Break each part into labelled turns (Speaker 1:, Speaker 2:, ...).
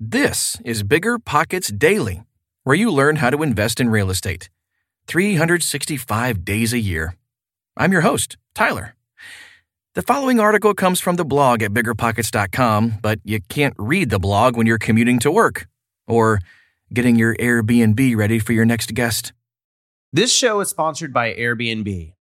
Speaker 1: This is Bigger Pockets Daily, where you learn how to invest in real estate 365 days a year. I'm your host, Tyler. The following article comes from the blog at biggerpockets.com, but you can't read the blog when you're commuting to work or getting your Airbnb ready for your next guest.
Speaker 2: This show is sponsored by Airbnb.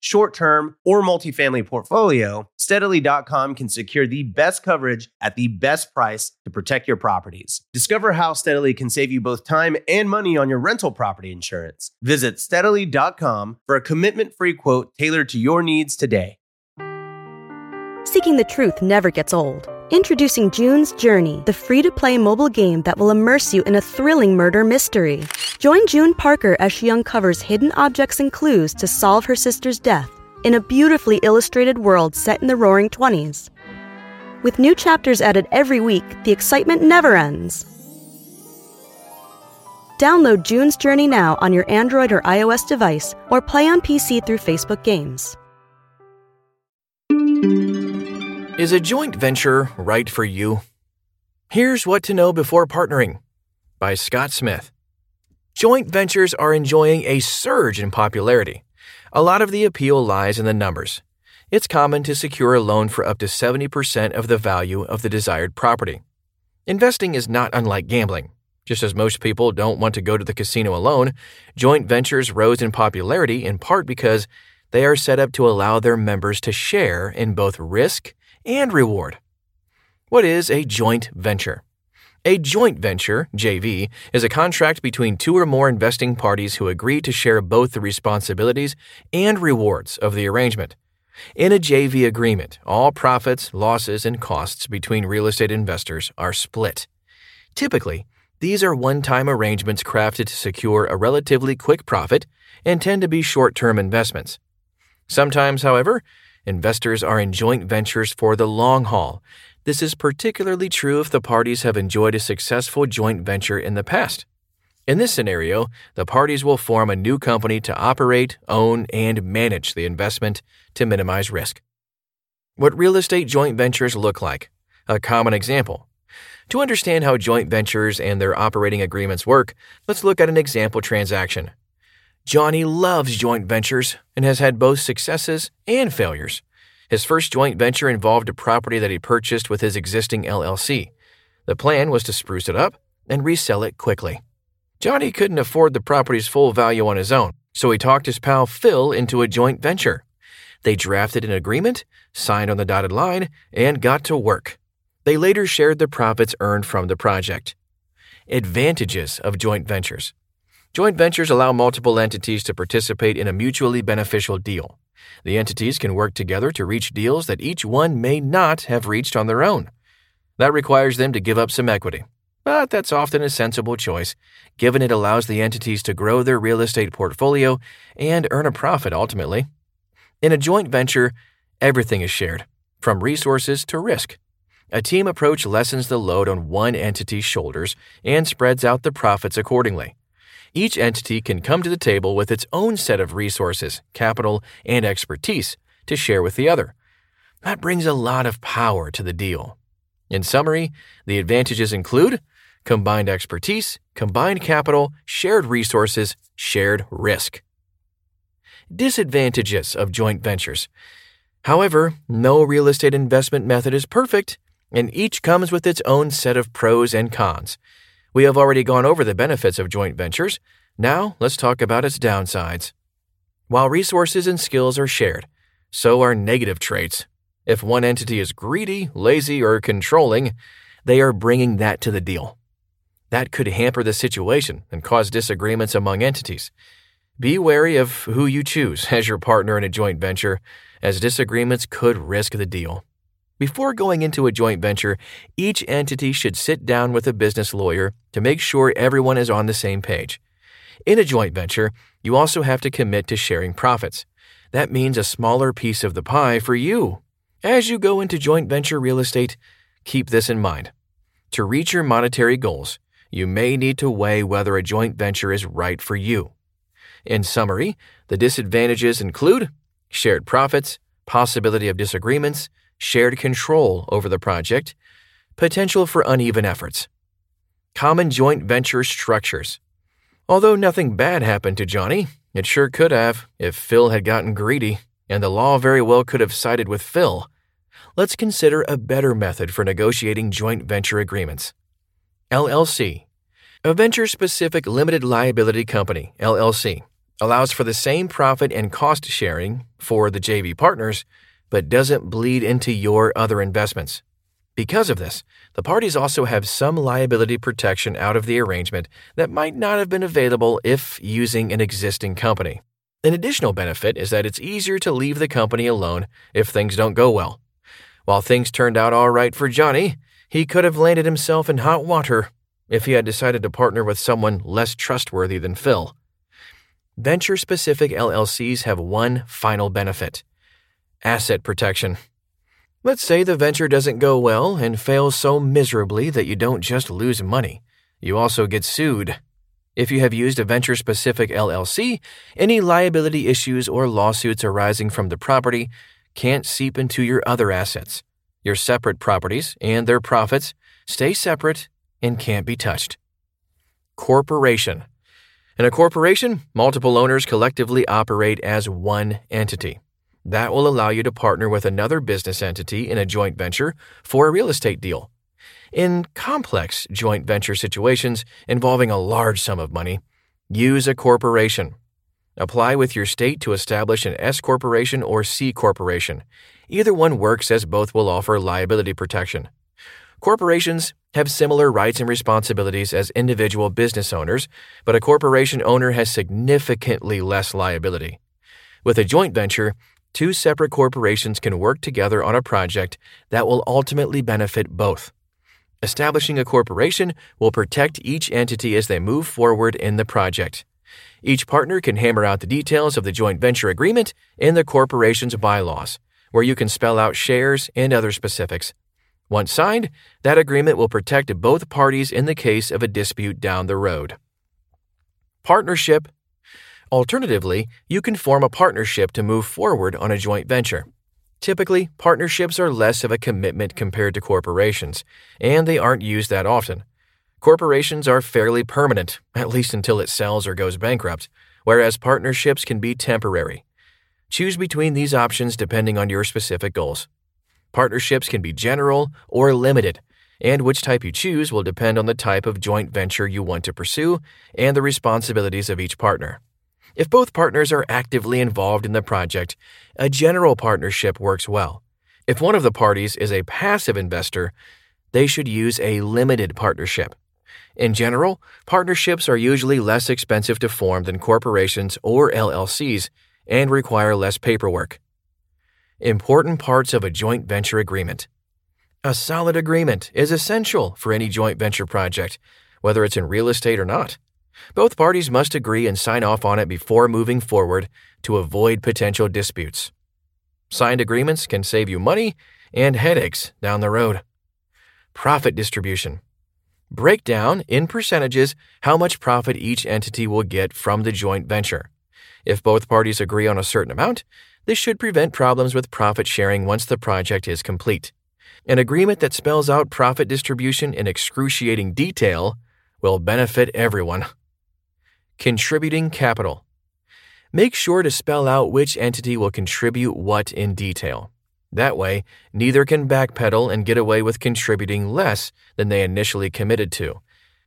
Speaker 2: short term, or multifamily portfolio, steadily.com can secure the best coverage at the best price to protect your properties. Discover how Steadily can save you both time and money on your rental property insurance. Visit steadily.com for a commitment free quote tailored to your needs today.
Speaker 3: Seeking the truth never gets old. Introducing June's Journey, the free to play mobile game that will immerse you in a thrilling murder mystery. Join June Parker as she uncovers hidden objects and clues to solve her sister's death in a beautifully illustrated world set in the roaring 20s. With new chapters added every week, the excitement never ends. Download June's Journey now on your Android or iOS device or play on PC through Facebook Games.
Speaker 1: Is a joint venture right for you? Here's what to know before partnering by Scott Smith. Joint ventures are enjoying a surge in popularity. A lot of the appeal lies in the numbers. It's common to secure a loan for up to 70% of the value of the desired property. Investing is not unlike gambling. Just as most people don't want to go to the casino alone, joint ventures rose in popularity in part because they are set up to allow their members to share in both risk and reward. What is a joint venture? A joint venture, JV, is a contract between two or more investing parties who agree to share both the responsibilities and rewards of the arrangement. In a JV agreement, all profits, losses, and costs between real estate investors are split. Typically, these are one time arrangements crafted to secure a relatively quick profit and tend to be short term investments. Sometimes, however, investors are in joint ventures for the long haul this is particularly true if the parties have enjoyed a successful joint venture in the past. In this scenario, the parties will form a new company to operate, own, and manage the investment to minimize risk. What real estate joint ventures look like. A common example. To understand how joint ventures and their operating agreements work, let's look at an example transaction. Johnny loves joint ventures and has had both successes and failures. His first joint venture involved a property that he purchased with his existing LLC. The plan was to spruce it up and resell it quickly. Johnny couldn't afford the property's full value on his own, so he talked his pal Phil into a joint venture. They drafted an agreement, signed on the dotted line, and got to work. They later shared the profits earned from the project. Advantages of joint ventures Joint ventures allow multiple entities to participate in a mutually beneficial deal. The entities can work together to reach deals that each one may not have reached on their own. That requires them to give up some equity. but that's often a sensible choice, given it allows the entities to grow their real estate portfolio and earn a profit ultimately. In a joint venture, everything is shared, from resources to risk. A team approach lessens the load on one entity's shoulders and spreads out the profits accordingly. Each entity can come to the table with its own set of resources, capital, and expertise to share with the other. That brings a lot of power to the deal. In summary, the advantages include combined expertise, combined capital, shared resources, shared risk. Disadvantages of joint ventures. However, no real estate investment method is perfect, and each comes with its own set of pros and cons. We have already gone over the benefits of joint ventures. Now, let's talk about its downsides. While resources and skills are shared, so are negative traits. If one entity is greedy, lazy, or controlling, they are bringing that to the deal. That could hamper the situation and cause disagreements among entities. Be wary of who you choose as your partner in a joint venture, as disagreements could risk the deal. Before going into a joint venture, each entity should sit down with a business lawyer to make sure everyone is on the same page. In a joint venture, you also have to commit to sharing profits. That means a smaller piece of the pie for you. As you go into joint venture real estate, keep this in mind. To reach your monetary goals, you may need to weigh whether a joint venture is right for you. In summary, the disadvantages include shared profits, possibility of disagreements, shared control over the project, potential for uneven efforts. Common joint venture structures. Although nothing bad happened to Johnny, it sure could have if Phil had gotten greedy, and the law very well could have sided with Phil. Let's consider a better method for negotiating joint venture agreements. LLC. A venture specific limited liability company, LLC, allows for the same profit and cost sharing for the JV partners, but doesn't bleed into your other investments. Because of this, the parties also have some liability protection out of the arrangement that might not have been available if using an existing company. An additional benefit is that it's easier to leave the company alone if things don't go well. While things turned out all right for Johnny, he could have landed himself in hot water if he had decided to partner with someone less trustworthy than Phil. Venture specific LLCs have one final benefit asset protection. Let's say the venture doesn't go well and fails so miserably that you don't just lose money, you also get sued. If you have used a venture specific LLC, any liability issues or lawsuits arising from the property can't seep into your other assets. Your separate properties and their profits stay separate and can't be touched. Corporation. In a corporation, multiple owners collectively operate as one entity. That will allow you to partner with another business entity in a joint venture for a real estate deal. In complex joint venture situations involving a large sum of money, use a corporation. Apply with your state to establish an S corporation or C corporation. Either one works as both will offer liability protection. Corporations have similar rights and responsibilities as individual business owners, but a corporation owner has significantly less liability. With a joint venture, two separate corporations can work together on a project that will ultimately benefit both. Establishing a corporation will protect each entity as they move forward in the project. Each partner can hammer out the details of the joint venture agreement in the corporation's bylaws, where you can spell out shares and other specifics. Once signed, that agreement will protect both parties in the case of a dispute down the road. Partnership. Alternatively, you can form a partnership to move forward on a joint venture. Typically, partnerships are less of a commitment compared to corporations, and they aren't used that often. Corporations are fairly permanent, at least until it sells or goes bankrupt, whereas partnerships can be temporary. Choose between these options depending on your specific goals. Partnerships can be general or limited, and which type you choose will depend on the type of joint venture you want to pursue and the responsibilities of each partner. If both partners are actively involved in the project, a general partnership works well. If one of the parties is a passive investor, they should use a limited partnership. In general, partnerships are usually less expensive to form than corporations or LLCs and require less paperwork. Important parts of a joint venture agreement A solid agreement is essential for any joint venture project, whether it's in real estate or not. Both parties must agree and sign off on it before moving forward to avoid potential disputes. Signed agreements can save you money and headaches down the road. Profit distribution. Break down in percentages how much profit each entity will get from the joint venture. If both parties agree on a certain amount, this should prevent problems with profit sharing once the project is complete. An agreement that spells out profit distribution in excruciating detail will benefit everyone. Contributing capital. Make sure to spell out which entity will contribute what in detail. That way, neither can backpedal and get away with contributing less than they initially committed to.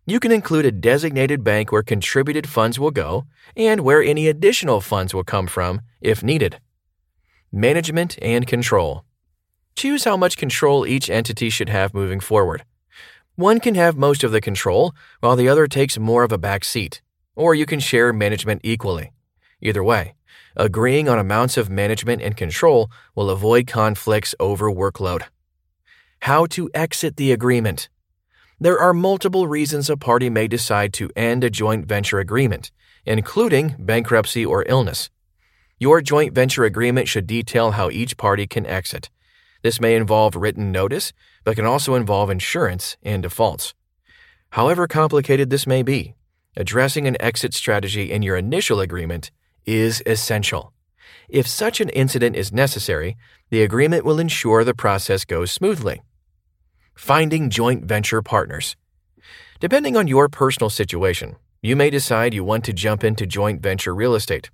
Speaker 1: You can include a designated bank where contributed funds will go and where any additional funds will come from if needed. Management and control. Choose how much control each entity should have moving forward. One can have most of the control, while the other takes more of a back seat, or you can share management equally. Either way, agreeing on amounts of management and control will avoid conflicts over workload. How to exit the agreement. There are multiple reasons a party may decide to end a joint venture agreement, including bankruptcy or illness. Your joint venture agreement should detail how each party can exit. This may involve written notice, but can also involve insurance and defaults. However complicated this may be, addressing an exit strategy in your initial agreement is essential. If such an incident is necessary, the agreement will ensure the process goes smoothly. Finding joint venture partners. Depending on your personal situation, you may decide you want to jump into joint venture real estate.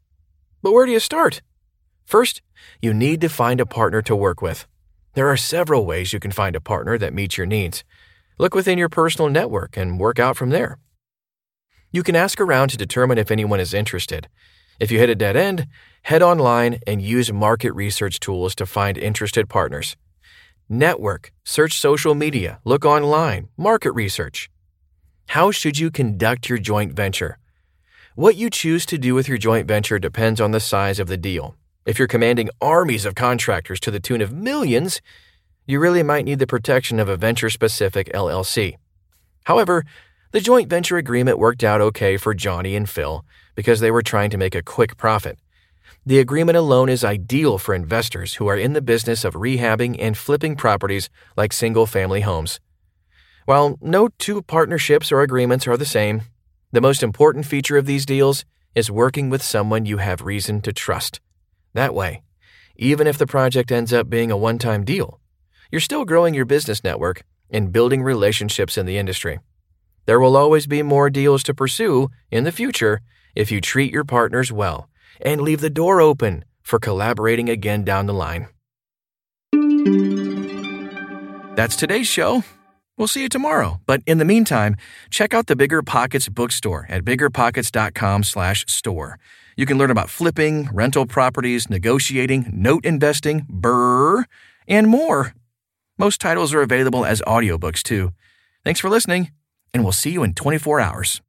Speaker 1: But where do you start? First, you need to find a partner to work with. There are several ways you can find a partner that meets your needs. Look within your personal network and work out from there. You can ask around to determine if anyone is interested. If you hit a dead end, head online and use market research tools to find interested partners. Network, search social media, look online, market research. How should you conduct your joint venture? What you choose to do with your joint venture depends on the size of the deal. If you're commanding armies of contractors to the tune of millions, you really might need the protection of a venture specific LLC. However, the joint venture agreement worked out okay for Johnny and Phil because they were trying to make a quick profit. The agreement alone is ideal for investors who are in the business of rehabbing and flipping properties like single family homes. While no two partnerships or agreements are the same, the most important feature of these deals is working with someone you have reason to trust. That way, even if the project ends up being a one time deal, you're still growing your business network and building relationships in the industry. There will always be more deals to pursue in the future if you treat your partners well and leave the door open for collaborating again down the line. That's today's show. We'll see you tomorrow. But in the meantime, check out the Bigger Pockets bookstore at biggerpockets.com/store. You can learn about flipping, rental properties, negotiating, note investing, BRRRR, and more. Most titles are available as audiobooks too. Thanks for listening, and we'll see you in 24 hours.